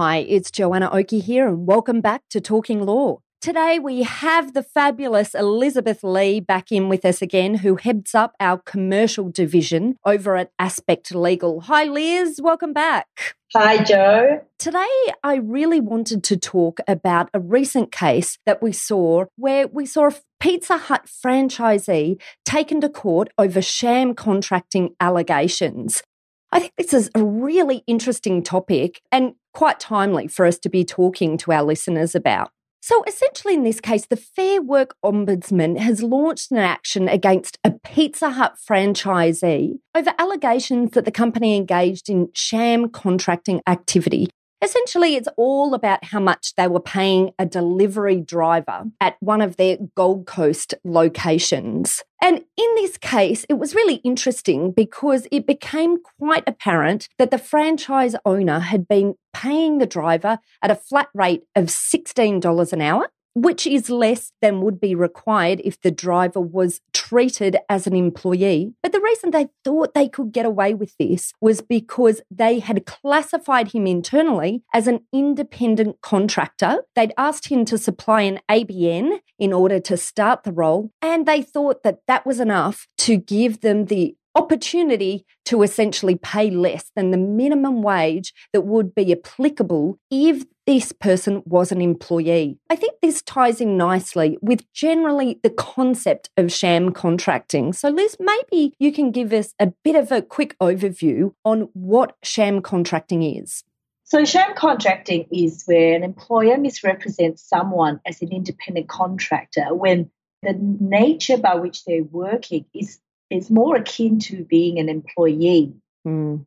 Hi, it's Joanna Oakey here, and welcome back to Talking Law. Today, we have the fabulous Elizabeth Lee back in with us again, who heads up our commercial division over at Aspect Legal. Hi, Liz. Welcome back. Hi, Joe. Today, I really wanted to talk about a recent case that we saw where we saw a Pizza Hut franchisee taken to court over sham contracting allegations. I think this is a really interesting topic and quite timely for us to be talking to our listeners about. So, essentially, in this case, the Fair Work Ombudsman has launched an action against a Pizza Hut franchisee over allegations that the company engaged in sham contracting activity Essentially, it's all about how much they were paying a delivery driver at one of their Gold Coast locations. And in this case, it was really interesting because it became quite apparent that the franchise owner had been paying the driver at a flat rate of $16 an hour which is less than would be required if the driver was treated as an employee. But the reason they thought they could get away with this was because they had classified him internally as an independent contractor. They'd asked him to supply an ABN in order to start the role, and they thought that that was enough to give them the opportunity to essentially pay less than the minimum wage that would be applicable if this person was an employee. I think this ties in nicely with generally the concept of sham contracting. So, Liz, maybe you can give us a bit of a quick overview on what sham contracting is. So, sham contracting is where an employer misrepresents someone as an independent contractor when the nature by which they're working is, is more akin to being an employee. Mm.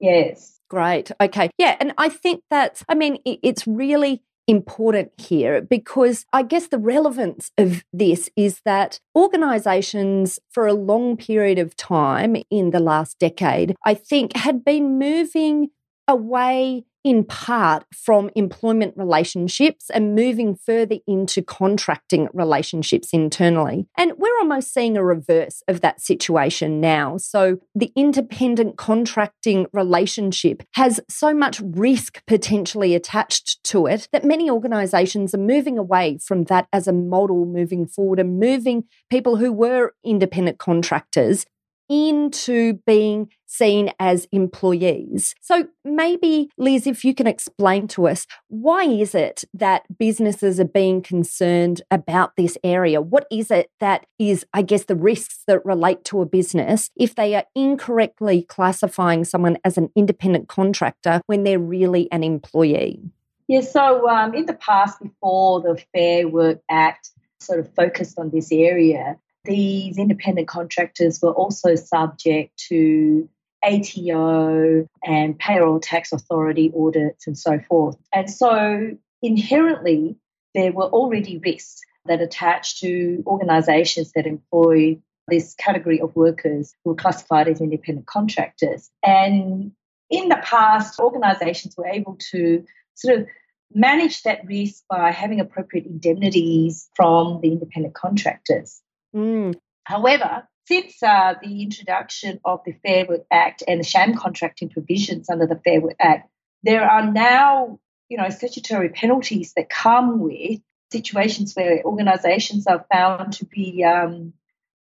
Yes. Great. Okay. Yeah. And I think that's, I mean, it's really important here because I guess the relevance of this is that organizations for a long period of time in the last decade, I think, had been moving away in part from employment relationships and moving further into contracting relationships internally. And we're almost seeing a reverse of that situation now. So the independent contracting relationship has so much risk potentially attached to it that many organizations are moving away from that as a model moving forward and moving people who were independent contractors into being seen as employees. So maybe, Liz, if you can explain to us, why is it that businesses are being concerned about this area? What is it that is, I guess, the risks that relate to a business if they are incorrectly classifying someone as an independent contractor when they're really an employee? Yeah, so um, in the past, before the Fair Work Act sort of focused on this area, these independent contractors were also subject to ATO and payroll tax authority audits and so forth. And so inherently, there were already risks that attached to organizations that employ this category of workers who are classified as independent contractors. And in the past, organizations were able to sort of manage that risk by having appropriate indemnities from the independent contractors. Mm. However, since uh, the introduction of the Fair Work Act and the sham contracting provisions under the Fair Work Act, there are now, you know, statutory penalties that come with situations where organisations are found to be um,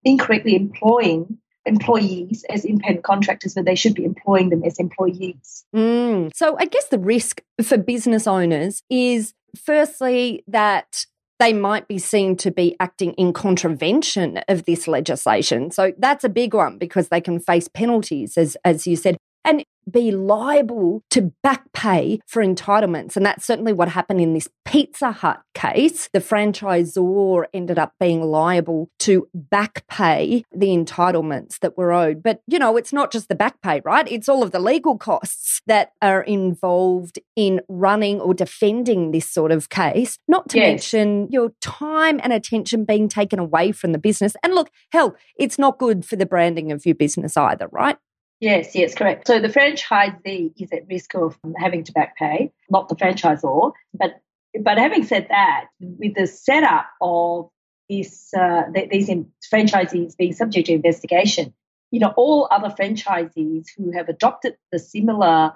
incorrectly employing employees as independent contractors when they should be employing them as employees. Mm. So I guess the risk for business owners is firstly that they might be seen to be acting in contravention of this legislation. So that's a big one because they can face penalties, as, as you said. And be liable to back pay for entitlements. And that's certainly what happened in this Pizza Hut case. The franchisor ended up being liable to back pay the entitlements that were owed. But, you know, it's not just the back pay, right? It's all of the legal costs that are involved in running or defending this sort of case, not to yes. mention your time and attention being taken away from the business. And look, hell, it's not good for the branding of your business either, right? Yes, yes, correct. So the franchisee is at risk of having to back pay, not the franchisor. But but having said that, with the setup of this uh, these franchisees being subject to investigation, you know, all other franchisees who have adopted the similar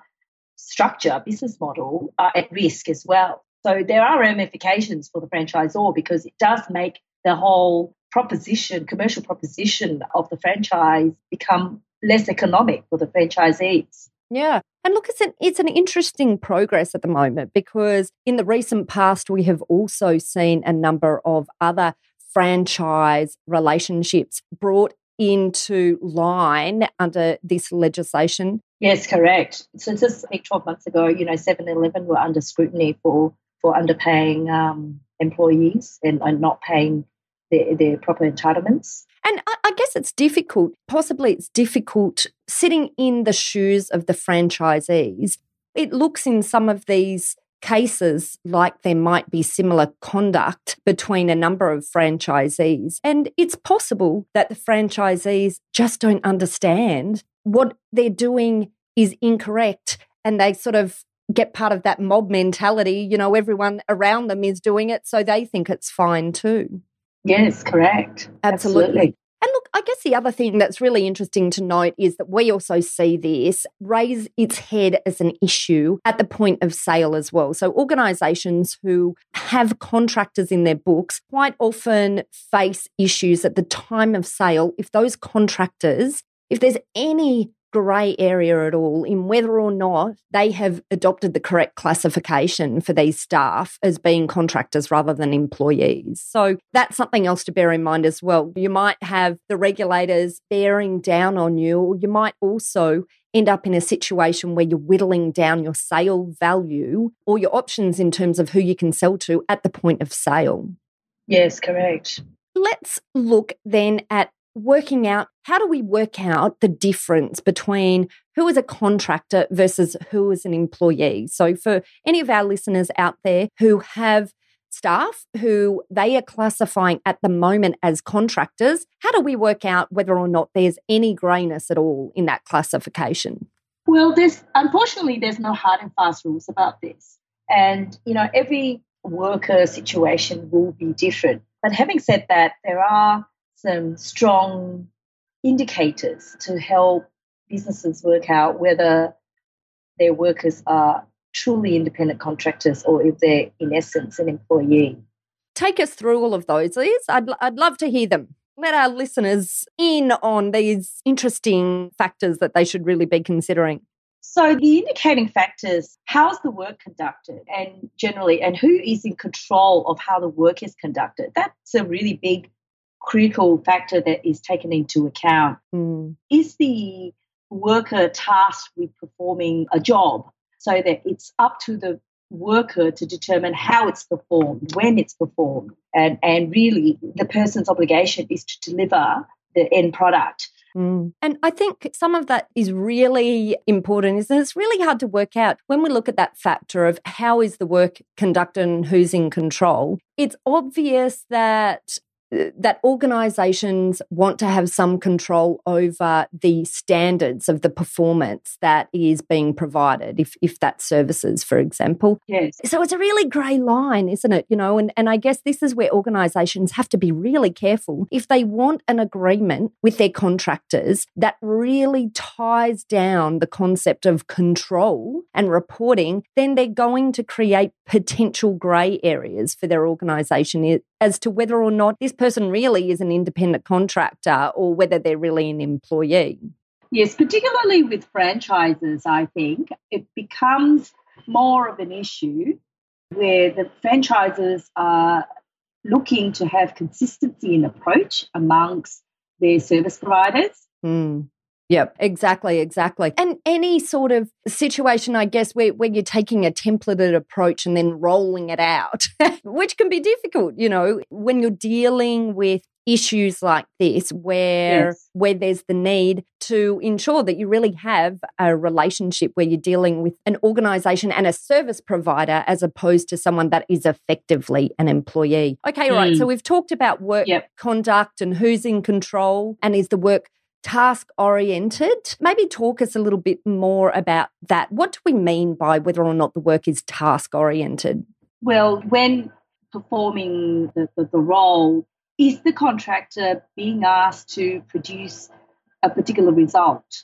structure business model are at risk as well. So there are ramifications for the franchisor because it does make the whole proposition, commercial proposition of the franchise become less economic for the franchisees. Yeah. And look, it's an, it's an interesting progress at the moment because in the recent past, we have also seen a number of other franchise relationships brought into line under this legislation. Yes, correct. So just think 12 months ago, you know, 7-Eleven were under scrutiny for, for underpaying um, employees and, and not paying their, their proper entitlements. And I, guess it's difficult, possibly it's difficult sitting in the shoes of the franchisees. It looks in some of these cases like there might be similar conduct between a number of franchisees. And it's possible that the franchisees just don't understand what they're doing is incorrect and they sort of get part of that mob mentality. You know, everyone around them is doing it, so they think it's fine too. Yes, correct. Absolutely. Absolutely. And look, I guess the other thing that's really interesting to note is that we also see this raise its head as an issue at the point of sale as well. So, organisations who have contractors in their books quite often face issues at the time of sale if those contractors, if there's any grey area at all in whether or not they have adopted the correct classification for these staff as being contractors rather than employees. So that's something else to bear in mind as well. You might have the regulators bearing down on you, or you might also end up in a situation where you're whittling down your sale value or your options in terms of who you can sell to at the point of sale. Yes, correct. Let's look then at working out how do we work out the difference between who is a contractor versus who is an employee. So, for any of our listeners out there who have staff who they are classifying at the moment as contractors, how do we work out whether or not there's any greyness at all in that classification? Well, there's unfortunately there's no hard and fast rules about this. And you know, every worker situation will be different. But having said that, there are some strong indicators to help businesses work out whether their workers are truly independent contractors or if they're, in essence, an employee. Take us through all of those, Liz. I'd, I'd love to hear them. Let our listeners in on these interesting factors that they should really be considering. So, the indicating factors how's the work conducted, and generally, and who is in control of how the work is conducted? That's a really big critical factor that is taken into account. Mm. Is the worker tasked with performing a job so that it's up to the worker to determine how it's performed, when it's performed, and, and really the person's obligation is to deliver the end product. Mm. And I think some of that is really important, isn't it? It's really hard to work out when we look at that factor of how is the work conducted and who's in control. It's obvious that that organizations want to have some control over the standards of the performance that is being provided if if that services for example. Yes. So it's a really grey line isn't it? You know and and I guess this is where organizations have to be really careful. If they want an agreement with their contractors that really ties down the concept of control and reporting then they're going to create potential grey areas for their organization as to whether or not this person really is an independent contractor or whether they're really an employee. Yes, particularly with franchises, I think it becomes more of an issue where the franchises are looking to have consistency in approach amongst their service providers. Mm. Yep, exactly, exactly. And any sort of situation, I guess, where, where you're taking a templated approach and then rolling it out, which can be difficult, you know, when you're dealing with issues like this where yes. where there's the need to ensure that you really have a relationship where you're dealing with an organization and a service provider as opposed to someone that is effectively an employee. Okay, mm. right. So we've talked about work yep. conduct and who's in control and is the work task oriented. Maybe talk us a little bit more about that. What do we mean by whether or not the work is task oriented? Well, when performing the, the, the, role, is the contractor being asked to produce a particular result?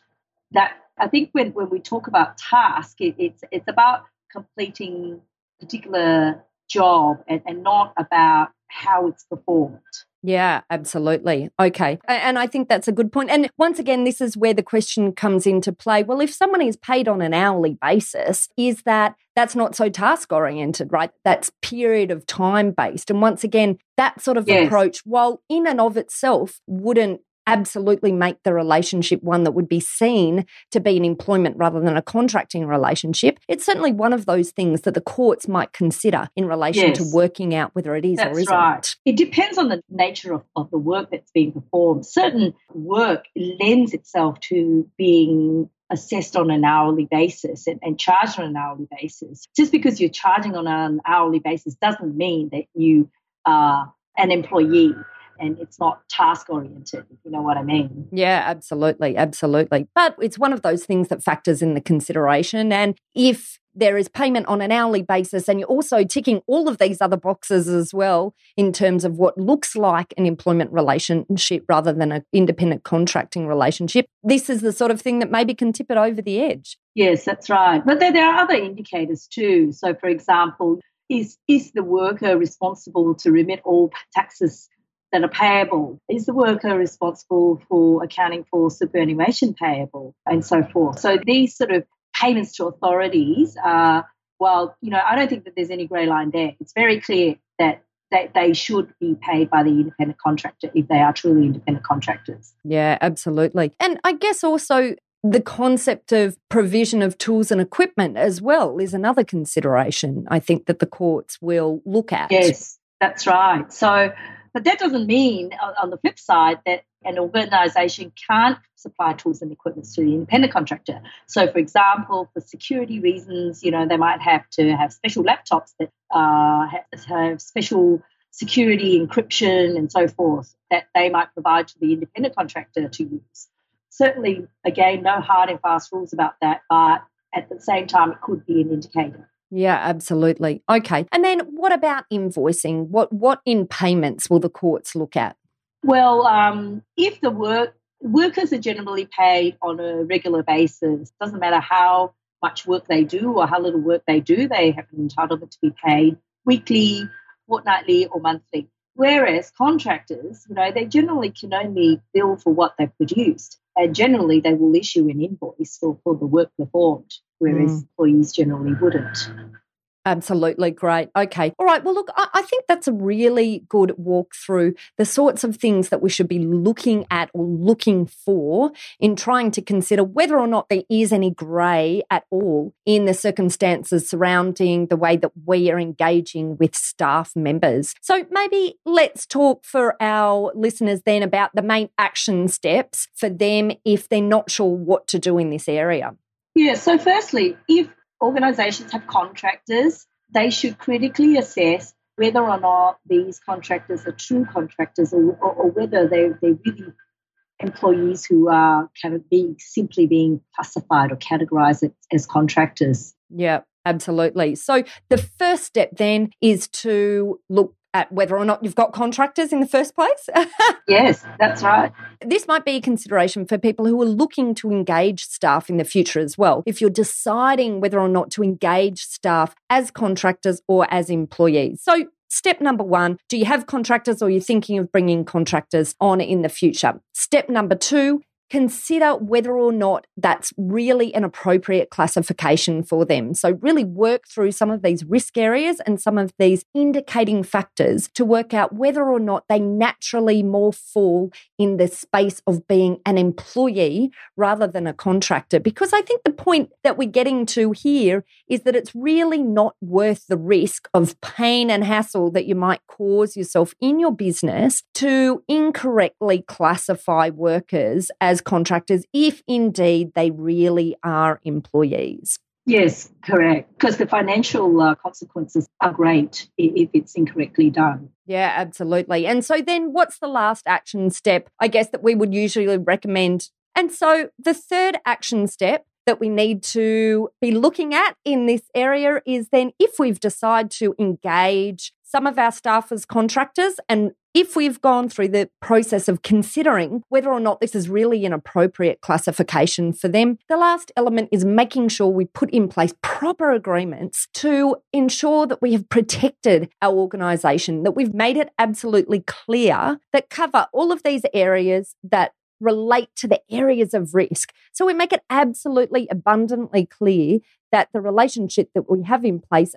That I think when, when we talk about task, it, it's it's about completing particular job and, and not about how it's performed. Yeah, absolutely. Okay. And I think that's a good point. And once again, this is where the question comes into play. Well, if someone is paid on an hourly basis, is that that's not so task oriented, right? That's period of time based. And once again, that sort of yes. approach, while in and of itself wouldn't absolutely make the relationship one that would be seen to be an employment rather than a contracting relationship. It's certainly one of those things that the courts might consider in relation yes. to working out whether it is that's or isn't. Right. It depends on the nature of, of the work that's being performed. Certain work lends itself to being assessed on an hourly basis and, and, charged on an hourly basis. Just because you're charging on an hourly basis doesn't mean that you are an employee and it's not task oriented, if you know what I mean. Yeah, absolutely. Absolutely. But it's one of those things that factors in the consideration. And if there is payment on an hourly basis, and you're also ticking all of these other boxes as well in terms of what looks like an employment relationship rather than an independent contracting relationship. This is the sort of thing that maybe can tip it over the edge. Yes, that's right. But there, there are other indicators too. So, for example, is, is the worker responsible to remit all taxes that are payable? Is the worker responsible for accounting for superannuation payable and so forth? So these sort of payments to authorities are, well, you know, I don't think that there's any grey line there. It's very clear that that they should be paid by the independent contractor if they are truly independent contractors. Yeah, absolutely. And I guess also the concept of provision of tools and equipment as well is another consideration I think that the courts will look at. Yes, that's right. So but that doesn't mean, on the flip side, that an organisation can't supply tools and equipment to the independent contractor. So, for example, for security reasons, you know, they might have to have special laptops that uh, have special security encryption and so forth that they might provide to the independent contractor to use. Certainly, again, no hard and fast rules about that, but at the same time, it could be an indicator. Yeah, absolutely. Okay. And then what about invoicing? What what in payments will the courts look at? Well, um, if the work workers are generally paid on a regular basis, doesn't matter how much work they do or how little work they do, they have an entitlement to be paid weekly, fortnightly, or monthly. Whereas contractors, you know, they generally can only bill for what they've produced. And generally they will issue an invoice for, for the work performed whereas mm. employees generally wouldn't. Absolutely great. Okay. All right. Well, look, I, I, think that's a really good walk through the sorts of things that we should be looking at or looking for in trying to consider whether or not there is any grey at all in the circumstances surrounding the way that we are engaging with staff members. So maybe let's talk for our listeners then about the main action steps for them if they're not sure what to do in this area. Yeah, so firstly, if organisations have contractors, they should critically assess whether or not these contractors are true contractors or, or, or whether they, they're really employees who are kind of being simply being classified or categorized as contractors. Yeah, absolutely. So the first step then is to look at whether or not you've got contractors in the first place. yes, that's right. This might be a consideration for people who are looking to engage staff in the future as well. If you're deciding whether or not to engage staff as contractors or as employees. So, Step number one, do you have contractors or you're thinking of bringing contractors on in the future? Step number two, consider whether or not that's really an appropriate classification for them. So, really work through some of these risk areas and some of these indicating factors to work out whether or not they naturally more fall in the space of being an employee rather than a contractor. Because I think the point that we're getting to here is that it's really not worth the risk of pain and hassle that you might cause yourself in your business to incorrectly classify workers as contractors if indeed they really are employees. Yes, correct. Because the financial uh, consequences are great if it's incorrectly done. Yeah, absolutely. And so then what's the last action step, I guess, that we would usually recommend? And so the third action step that we need to be looking at in this area is then if we've decided to engage some of our staff as contractors and if we've gone through the process of considering whether or not this is really an appropriate classification for them, the last element is making sure we put in place proper agreements to ensure that we have protected our organisation, that we've made it absolutely clear that cover all of these areas that relate to the areas of risk. So we make it absolutely abundantly clear that the relationship that we have in place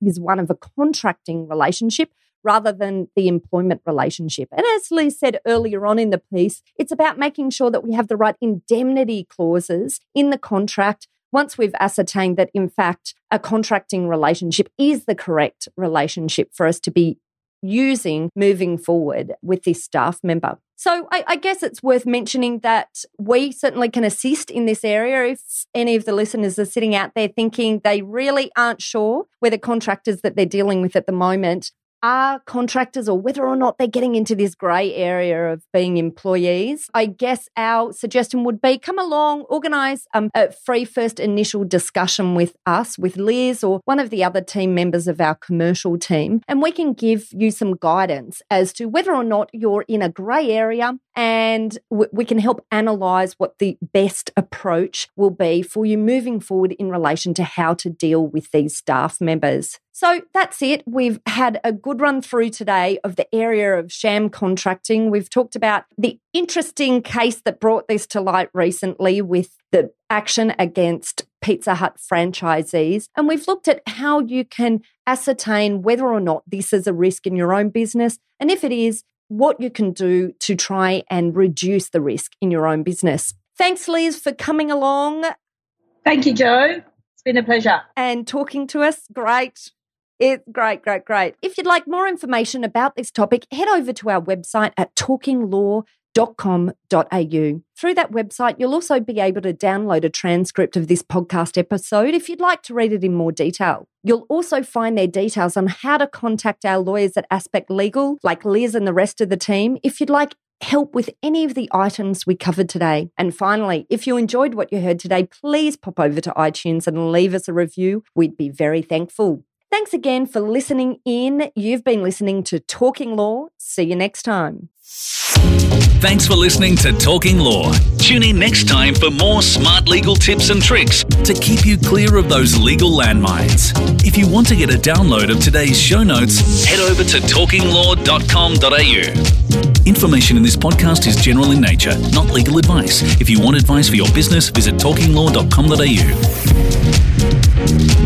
is one of a contracting relationship rather than the employment relationship. And as Liz said earlier on in the piece, it's about making sure that we have the right indemnity clauses in the contract once we've ascertained that, in fact, a contracting relationship is the correct relationship for us to be using moving forward with this staff member. So I, I, guess it's worth mentioning that we certainly can assist in this area if any of the listeners are sitting out there thinking they really aren't sure whether contractors that they're dealing with at the moment are contractors or whether or not they're getting into this grey area of being employees, I guess our suggestion would be come along, organise um, a free first initial discussion with us, with Liz or one of the other team members of our commercial team, and we can give you some guidance as to whether or not you're in a grey area and we can help analyse what the best approach will be for you moving forward in relation to how to deal with these staff members. So that's it. We've had a good run through today of the area of sham contracting. We've talked about the interesting case that brought this to light recently with the action against Pizza Hut franchisees. And we've looked at how you can ascertain whether or not this is a risk in your own business. And if it is, what you can do to try and reduce the risk in your own business. Thanks, Liz, for coming along. Thank you, Joe. It's been a pleasure. And talking to us. Great. It's great, great, great. If you'd like more information about this topic, head over to our website at talkinglaw.com.au. Through that website, you'll also be able to download a transcript of this podcast episode if you'd like to read it in more detail. You'll also find their details on how to contact our lawyers at Aspect Legal, like Liz and the rest of the team, if you'd like help with any of the items we covered today. And finally, if you enjoyed what you heard today, please pop over to iTunes and leave us a review. We'd be very thankful. Thanks again for listening in. You've been listening to Talking Law. See you next time. Thanks for listening to Talking Law. Tune in next time for more smart legal tips and tricks to keep you clear of those legal landmines. If you want to get a download of today's show notes, head over to talkinglaw.com.au. Information in this podcast is general in nature, not legal advice. If you want advice for your business, visit talkinglaw.com.au.